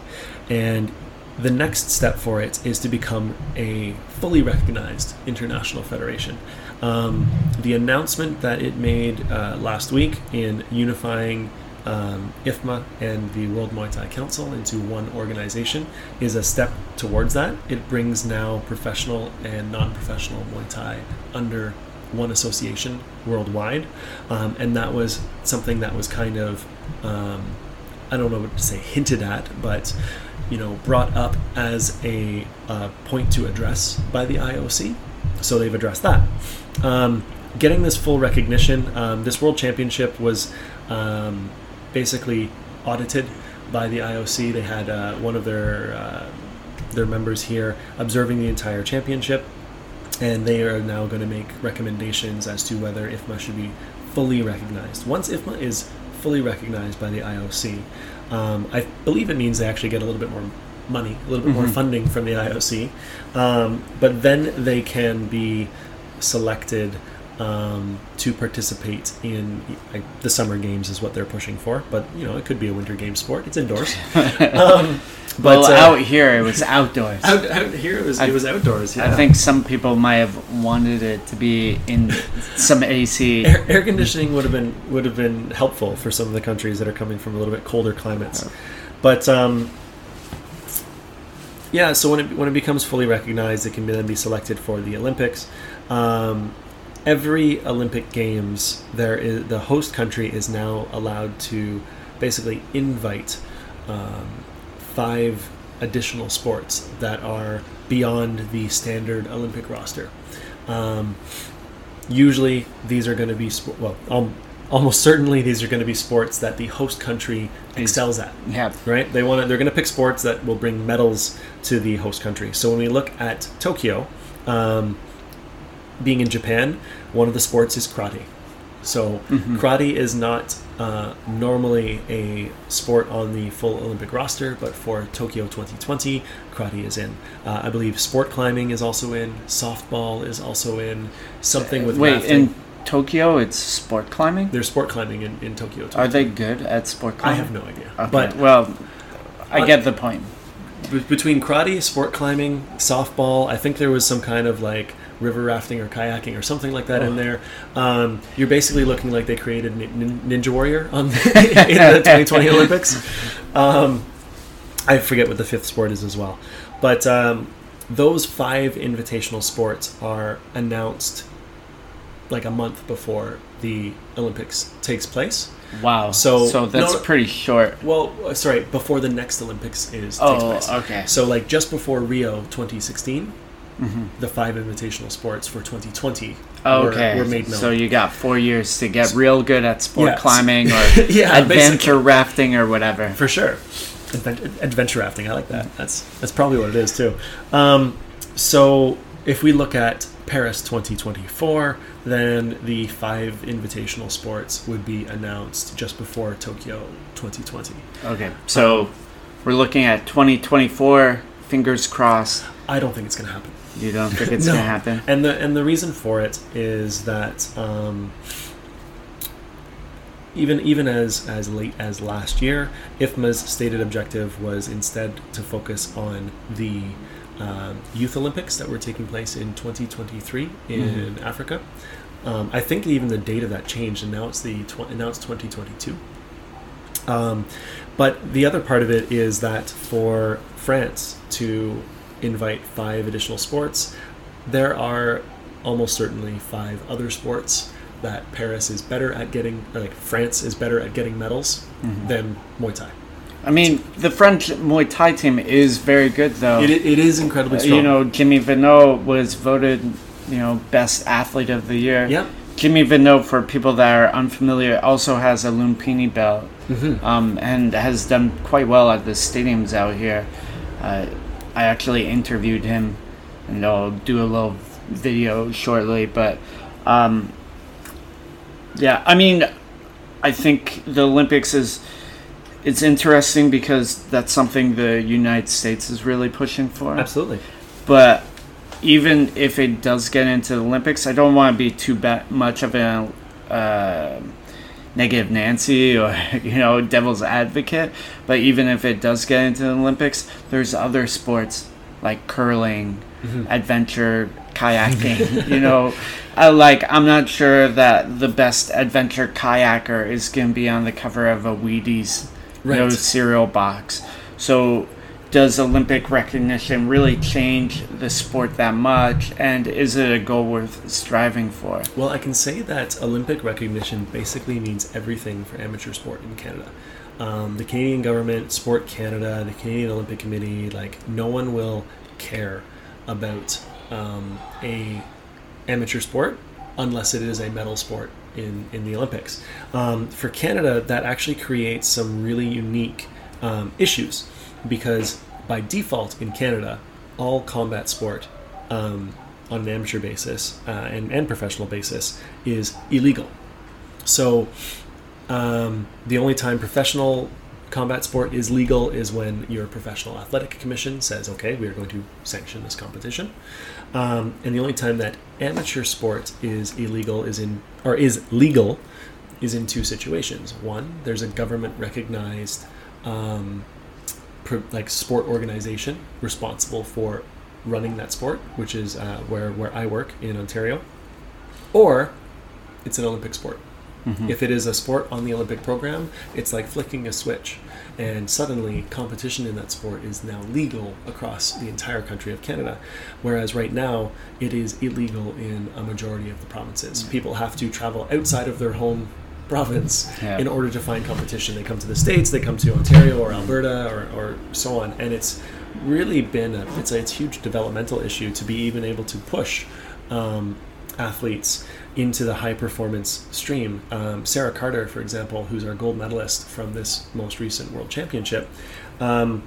and the next step for it is to become a fully recognized international federation. Um, the announcement that it made uh, last week in unifying um, IFMA and the World Muay Thai Council into one organization is a step towards that. It brings now professional and non professional Muay Thai under one association worldwide. Um, and that was something that was kind of, um, I don't know what to say, hinted at, but you know, brought up as a uh, point to address by the IOC. So they've addressed that. Um, getting this full recognition, um, this World Championship was um, basically audited by the IOC. They had uh, one of their uh, their members here observing the entire championship, and they are now going to make recommendations as to whether IFMA should be fully recognized. Once IFMA is fully recognized by the IOC, um, I believe it means they actually get a little bit more money, a little bit more Mhm. funding from the IOC, um, but then they can be selected um, to participate in like, the summer games is what they're pushing for. But you know, it could be a winter game sport. It's indoors. um, but well, uh, out here it was outdoors. out, out here it was I- it was outdoors. Yeah. I think some people might have wanted it to be in some AC. air, air conditioning would have been would have been helpful for some of the countries that are coming from a little bit colder climates. But um, yeah, so when it when it becomes fully recognized, it can then be selected for the Olympics. Um, every Olympic Games, there is the host country is now allowed to basically invite um, five additional sports that are beyond the standard Olympic roster. Um, usually, these are going to be sp- well, um, almost certainly these are going to be sports that the host country excels at. Yeah. Right? They want to, they're going to pick sports that will bring medals to the host country. So when we look at Tokyo, um, being in Japan, one of the sports is karate. So karate is not uh, normally a sport on the full Olympic roster, but for Tokyo 2020, karate is in. Uh, I believe sport climbing is also in. Softball is also in. Something with Wait, rafting. in Tokyo, it's sport climbing. There's sport climbing in, in Tokyo. Are they good at sport climbing? I have no idea. Okay. But well, I get the point. be- between karate, sport climbing, softball, I think there was some kind of like river rafting or kayaking or something like that in there. Um, you're basically looking like they created Nin- Nin- Ninja Warrior on in the 2020 Olympics. Um, I forget what the fifth sport is as well, but um, those five invitational sports are announced like a month before the Olympics takes place. Wow. so- so that's no- pretty short. Well, uh, sorry, before the next Olympics is takes Oh, okay. So, like just before Rio 2016, Mm-hmm. the five invitational sports for 2020 Oh, were, okay. were made known. So you got four years to get real good at sport Yeah, climbing or Yeah, adventure rafting or whatever. for sure, Advent- adventure rafting. I like that. That's that's probably what it is too. Um, so, if we look at Paris 2024, then the five invitational sports would be announced just before Tokyo 2020. Okay. So we're looking at 2024. Fingers crossed. I don't think it's going to happen. You don't think it's No. gonna happen? And the and the reason for it is that um, even even as as late as last year, IFMA's stated objective was instead to focus on the um, Youth Olympics that were taking place in 2023 in Africa. Um, I think even the date of that changed, and now it's the tw- now it's 2022. Um, but the other part of it is that for France to invite five additional sports, there are almost certainly five other sports that Paris is better at getting, like France is better at getting medals than Muay Thai. I mean, the French Muay Thai team is very good, though. It, it is incredibly Uh, strong. You know, Jimmy Vienot was voted, you know, best athlete of the year. Yep. Jimmy Vienot, for people that are unfamiliar, also has a Lumpini belt Mm-hmm. um, and has done quite well at the stadiums out here. Uh, I actually interviewed him, and I'll do a little video shortly. But um, yeah, I mean, I think the Olympics is it's interesting because that's something the United States is really pushing for. Absolutely. But even if it does get into the Olympics, I don't want to be too ba- much of a uh, negative Nancy or you know devil's advocate. But even if it does get into the Olympics, there's other sports like curling, adventure kayaking. you know, uh, like I'm not sure that the best adventure kayaker is gonna be on the cover of a Wheaties you know, cereal box. So does Olympic recognition really change the sport that much? And is it a goal worth striving for? Well, I can say that Olympic recognition basically means everything for amateur sport in Canada. Um, the Canadian government, Sport Canada, the Canadian Olympic Committee, like no one will care about um, a amateur sport unless it is a medal sport in, in the Olympics. Um, for Canada, that actually creates some really unique um, issues because by default in Canada, all combat sport um, on an amateur basis uh, and, and professional basis is illegal. So um, the only time professional combat sport is legal is when your professional athletic commission says, okay, we are going to sanction this competition. Um, and the only time that amateur sport is illegal is in, or is legal, is in two situations. One, there's a government recognized, um, like sport organization responsible for running that sport, which is uh, where where I work in Ontario, or it's an Olympic sport. Mhm. If it is a sport on the Olympic program, it's like flicking a switch. And suddenly, competition in that sport is now legal across the entire country of Canada. Whereas right now, it is illegal in a majority of the provinces. People have to travel outside of their home province Yeah. in order to find competition. They come to the States, they come to Ontario or Alberta or, or so on. And it's really been a, it's a, it's huge developmental issue to be even able to push um, athletes into the high performance stream. Um, Sarah Carter, for example, who's our gold medalist from this most recent world championship, um,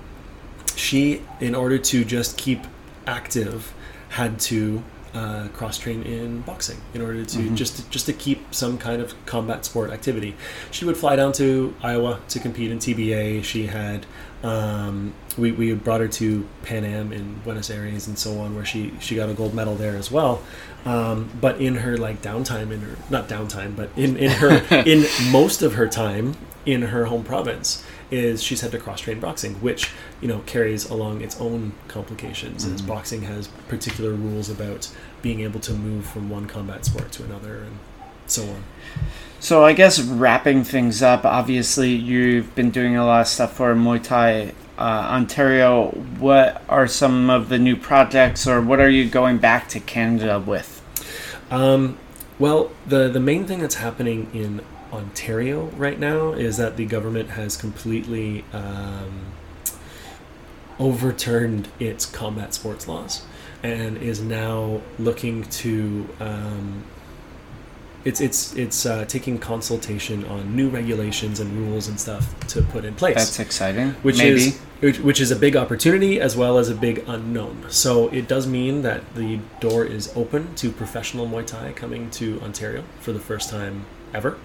she, in order to just keep active, had to uh, cross train in boxing in order to Mhm. just to, just to keep some kind of combat sport activity. She would fly down to Iowa to compete in TBA. She had um, we, we brought her to Pan Am in Buenos Aires and so on, where she she got a gold medal there as well. Um, but in her like downtime, in her not downtime, but in in her in most of her time in her home province is she's had to cross train boxing, which you know carries along its own complications. As Mhm. boxing has particular rules about being able to move from one combat sport to another, and so on. So I guess wrapping things up, obviously you've been doing a lot of stuff for Muay Thai uh, Ontario. What are some of the new projects, or what are you going back to Canada with? Um, well, the the main thing that's happening in Ontario right now is that the government has completely um, overturned its combat sports laws and is now looking to um, it's it's it's uh, taking consultation on new regulations and rules and stuff to put in place That's exciting. which Maybe. is which, which is a big opportunity as well as a big unknown. So it does mean that the door is open to professional Muay Thai coming to Ontario for the first time ever.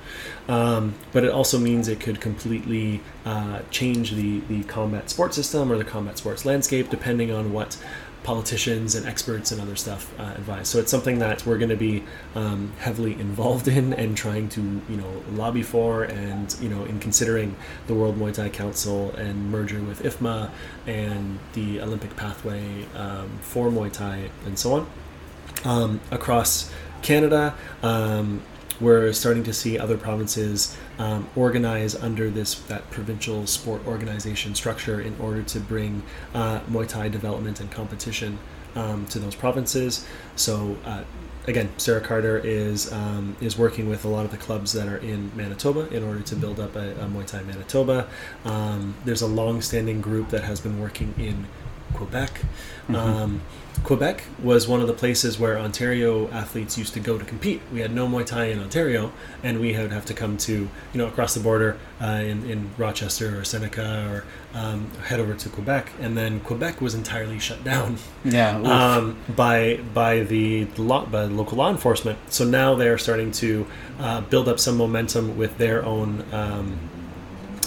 Um, but it also means it could completely uh, change the the combat sports system or the combat sports landscape depending on what politicians and experts and other stuff uh, advise. So it's something that we're going to be um, heavily involved in and trying to you know lobby for, and you know in considering the World Muay Thai Council and merging with IFMA and the Olympic pathway um, for Muay Thai and so on um, across Canada. We're starting to see other provinces um, organize under this that provincial sport organization structure in order to bring uh, Muay Thai development and competition um, to those provinces. So. Uh, Again, Sarah Carter is um, is working with a lot of the clubs that are in Manitoba in order to build up a, a Muay Thai Manitoba. Um, there's a long-standing group that has been working in Quebec. Mhm. Um, Quebec was one of the places where Ontario athletes used to go to compete. We had no Muay Thai in Ontario, and we would have to come to you know across the border uh, in in Rochester or Seneca or um, head over to Quebec, and then Quebec was entirely shut down yeah. um, by by the law, by local law enforcement. So now they're starting to uh, build up some momentum with their own um,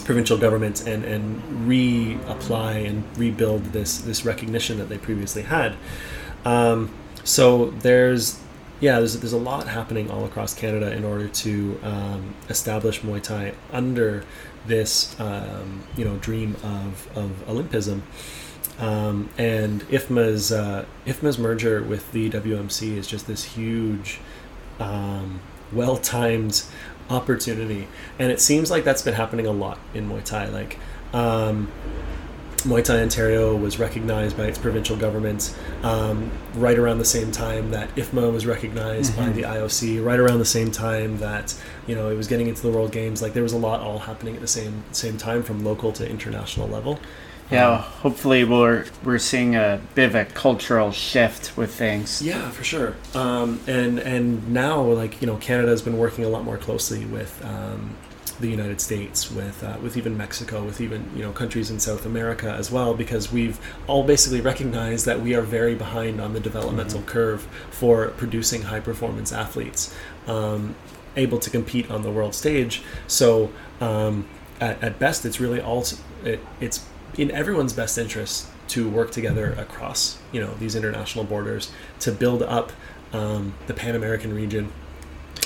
provincial governments and and reapply and rebuild this this recognition that they previously had. Um, so there's yeah, there's, there's a lot happening all across Canada in order to um, establish Muay Thai under this um, you know dream of, of Olympism. Um, and IFMA's uh, IFMA's merger with the WMC is just this huge, um, well-timed opportunity, and it seems like that's been happening a lot in Muay Thai. Like um, Muay Thai Ontario was recognized by its provincial government um, right around the same time that IFMA was recognized by Mhm. the IOC. Right around the same time that you know it was getting into the World Games. Like there was a lot all happening at the same same time from local to international level. Yeah. Hopefully, we're we're seeing a bit of a cultural shift with things. Yeah, for sure. Um, and and now, like you know, Canada has been working a lot more closely with um, the United States, with uh, with even Mexico, with even you know countries in South America as well, because we've all basically recognized that we are very behind on the developmental curve for producing high performance athletes, um, able to compete on the world stage. So um, at, at best, it's really all it, it's in everyone's best interest to work together across you know these international borders to build up um, the Pan American region,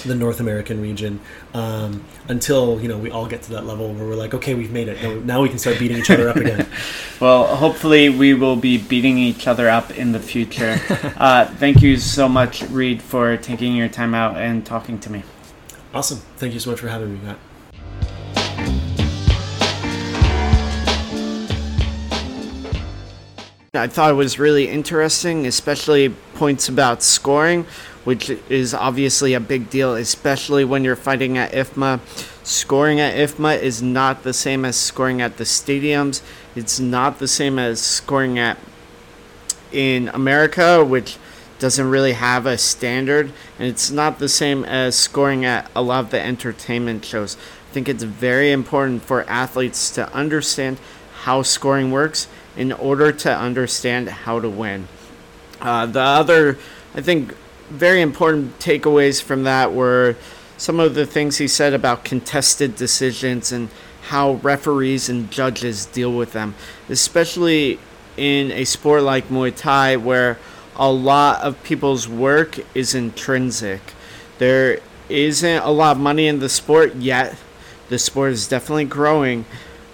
the North American region, um, until you know we all get to that level where we're like, okay, we've made it. Now, we can start beating each other up again. Well, hopefully, we will be beating each other up in the future. uh, thank you so much, Reed, for taking your time out and talking to me. Awesome. Thank you so much for having me, Matt. I thought it was really interesting, especially points about scoring, which is obviously a big deal, especially when you're fighting at IFMA. Scoring at IFMA is not the same as scoring at the stadiums. It's not the same as scoring at in America, which doesn't really have a standard, and it's not the same as scoring at a lot of the entertainment shows. I think it's very important for athletes to understand how scoring works in order to understand how to win. Uh, the other, I think, very important takeaways from that were some of the things he said about contested decisions and how referees and judges deal with them, especially in a sport like Muay Thai where a lot of people's work is intrinsic. There isn't a lot of money in the sport yet. The sport is definitely growing,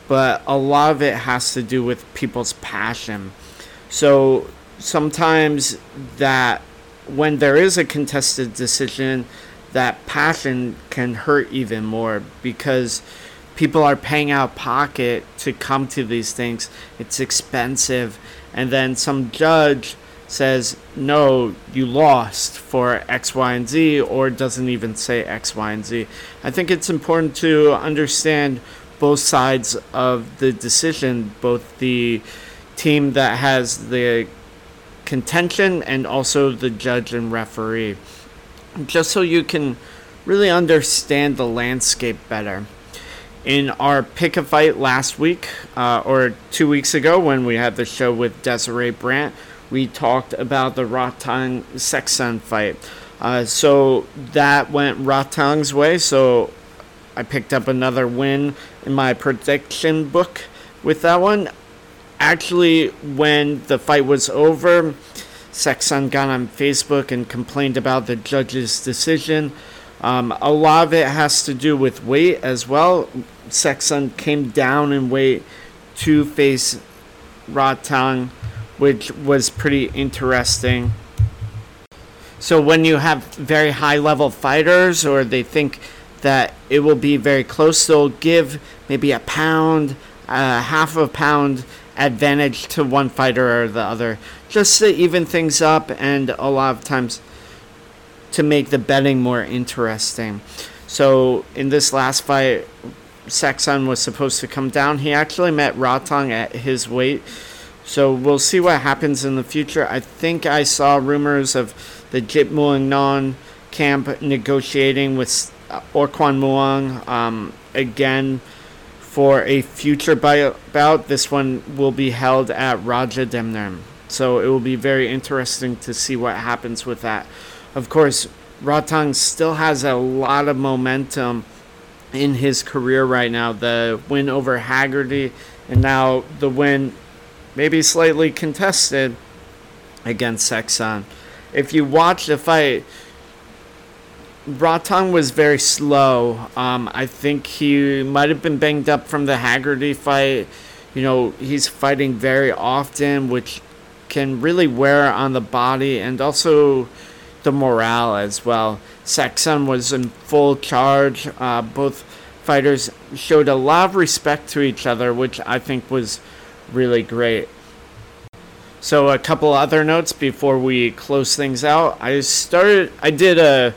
but a lot of it has to do with people's passion. So sometimes that when there is a contested decision, that passion can hurt even more because people are paying out pocket to come to these things. It's expensive. And then some judge says, no, you lost for X, Y, and Z, or doesn't even say X, Y, and Z. I think it's important to understand both sides of the decision, both the team that has the contention and also the judge and referee, just so you can really understand the landscape better. In our pick a fight last week, uh, or two weeks ago, when we had the show with Desiree Brandt, we talked about the Rodtang Saeksan fight. Uh, so that went Rodtang's way. So I picked up another win in my prediction book with that one. Actually, when the fight was over, Saeksan got on Facebook and complained about the judge's decision. Um, a lot of it has to do with weight as well. Saeksan came down in weight to face Rodtang, which was pretty interesting. So when you have very high level fighters or they think that it will be very close. They'll give maybe a pound, uh, half a pound advantage to one fighter or the other, just to even things up and a lot of times to make the betting more interesting. So in this last fight, Saeksan was supposed to come down. He actually met Rodtang at his weight. So we'll see what happens in the future. I think I saw rumors of the Jitmuangnon camp negotiating with Or. Kwanmuang um, again for a future bout. This one will be held at Rajadamnern. So it will be very interesting to see what happens with that. Of course, Rodtang still has a lot of momentum in his career right now. The win over Haggerty, and now the win, maybe slightly contested, against Saeksan. If you watch the fight, Rodtang was very slow. Um, I think he might have been banged up from the Haggerty fight. You know, he's fighting very often, which can really wear on the body and also the morale as well. Saeksan was in full charge. Uh, both fighters showed a lot of respect to each other, which I think was really great. So, a couple other notes before we close things out. I started, I did a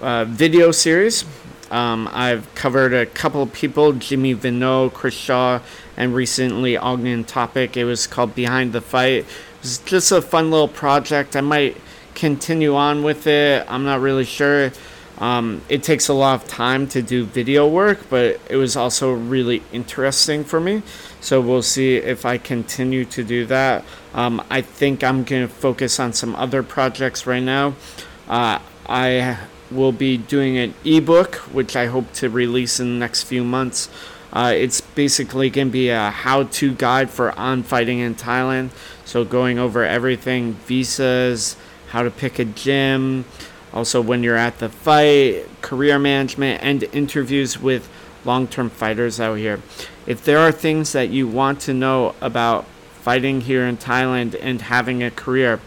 uh, video series. Um, I've covered a couple of people, Jimmy Vienot, Chris Shaw, and recently Ognjen Topic. It was called Behind the Fight. It was just a fun little project. I might continue on with it. I'm not really sure. Um, it takes a lot of time to do video work, but it was also really interesting for me. So we'll see if I continue to do that. Um, I think I'm going to focus on some other projects right now. Uh, I will be doing an ebook, which I hope to release in the next few months. Uh, it's basically going to be a how to guide for on fighting in Thailand. So, going over everything visas, how to pick a gym, also when you're at the fight, career management, and interviews with long term fighters out here. If there are things that you want to know about fighting here in Thailand and having a career,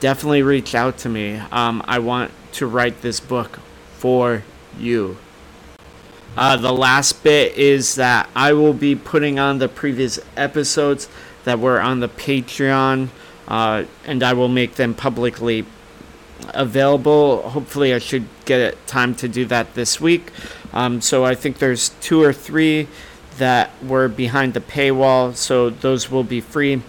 definitely reach out to me. Um, I want to write this book for you. Uh, the last bit is that I will be putting on the previous episodes that were on the Patreon, uh, and I will make them publicly available. Hopefully, I should get time to do that this week. Um, so I think there's two or three that were behind the paywall, so those will be free.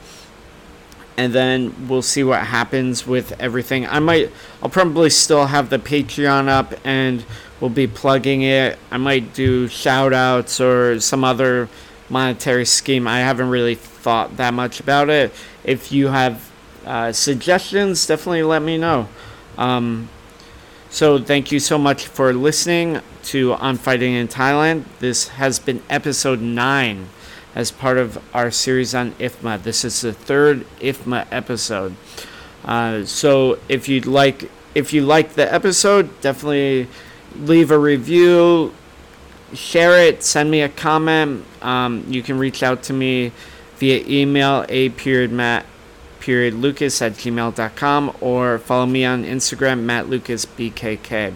And then we'll see what happens with everything. I might, I'll probably still have the Patreon up and we'll be plugging it. I might do shout outs or some other monetary scheme. I haven't really thought that much about it. If you have uh, suggestions, definitely let me know. Um, so, thank you so much for listening to On Fighting in Thailand. This has been episode 9 as part of our series on IFMA. This is the third IFMA episode. Uh, so, if you'd like, if you like the episode, definitely leave a review, share it, send me a comment. Um, you can reach out to me via email a period matt period lucas at gmail.com or follow me on Instagram matt lucas bkk.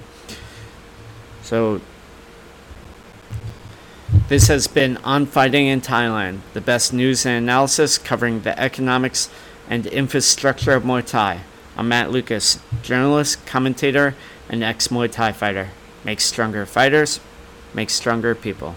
So this has been On Fighting in Thailand, the best news and analysis covering the economics and infrastructure of Muay Thai. I'm Matt Lucas, journalist, commentator, and ex Muay Thai fighter. Make stronger fighters, make stronger people.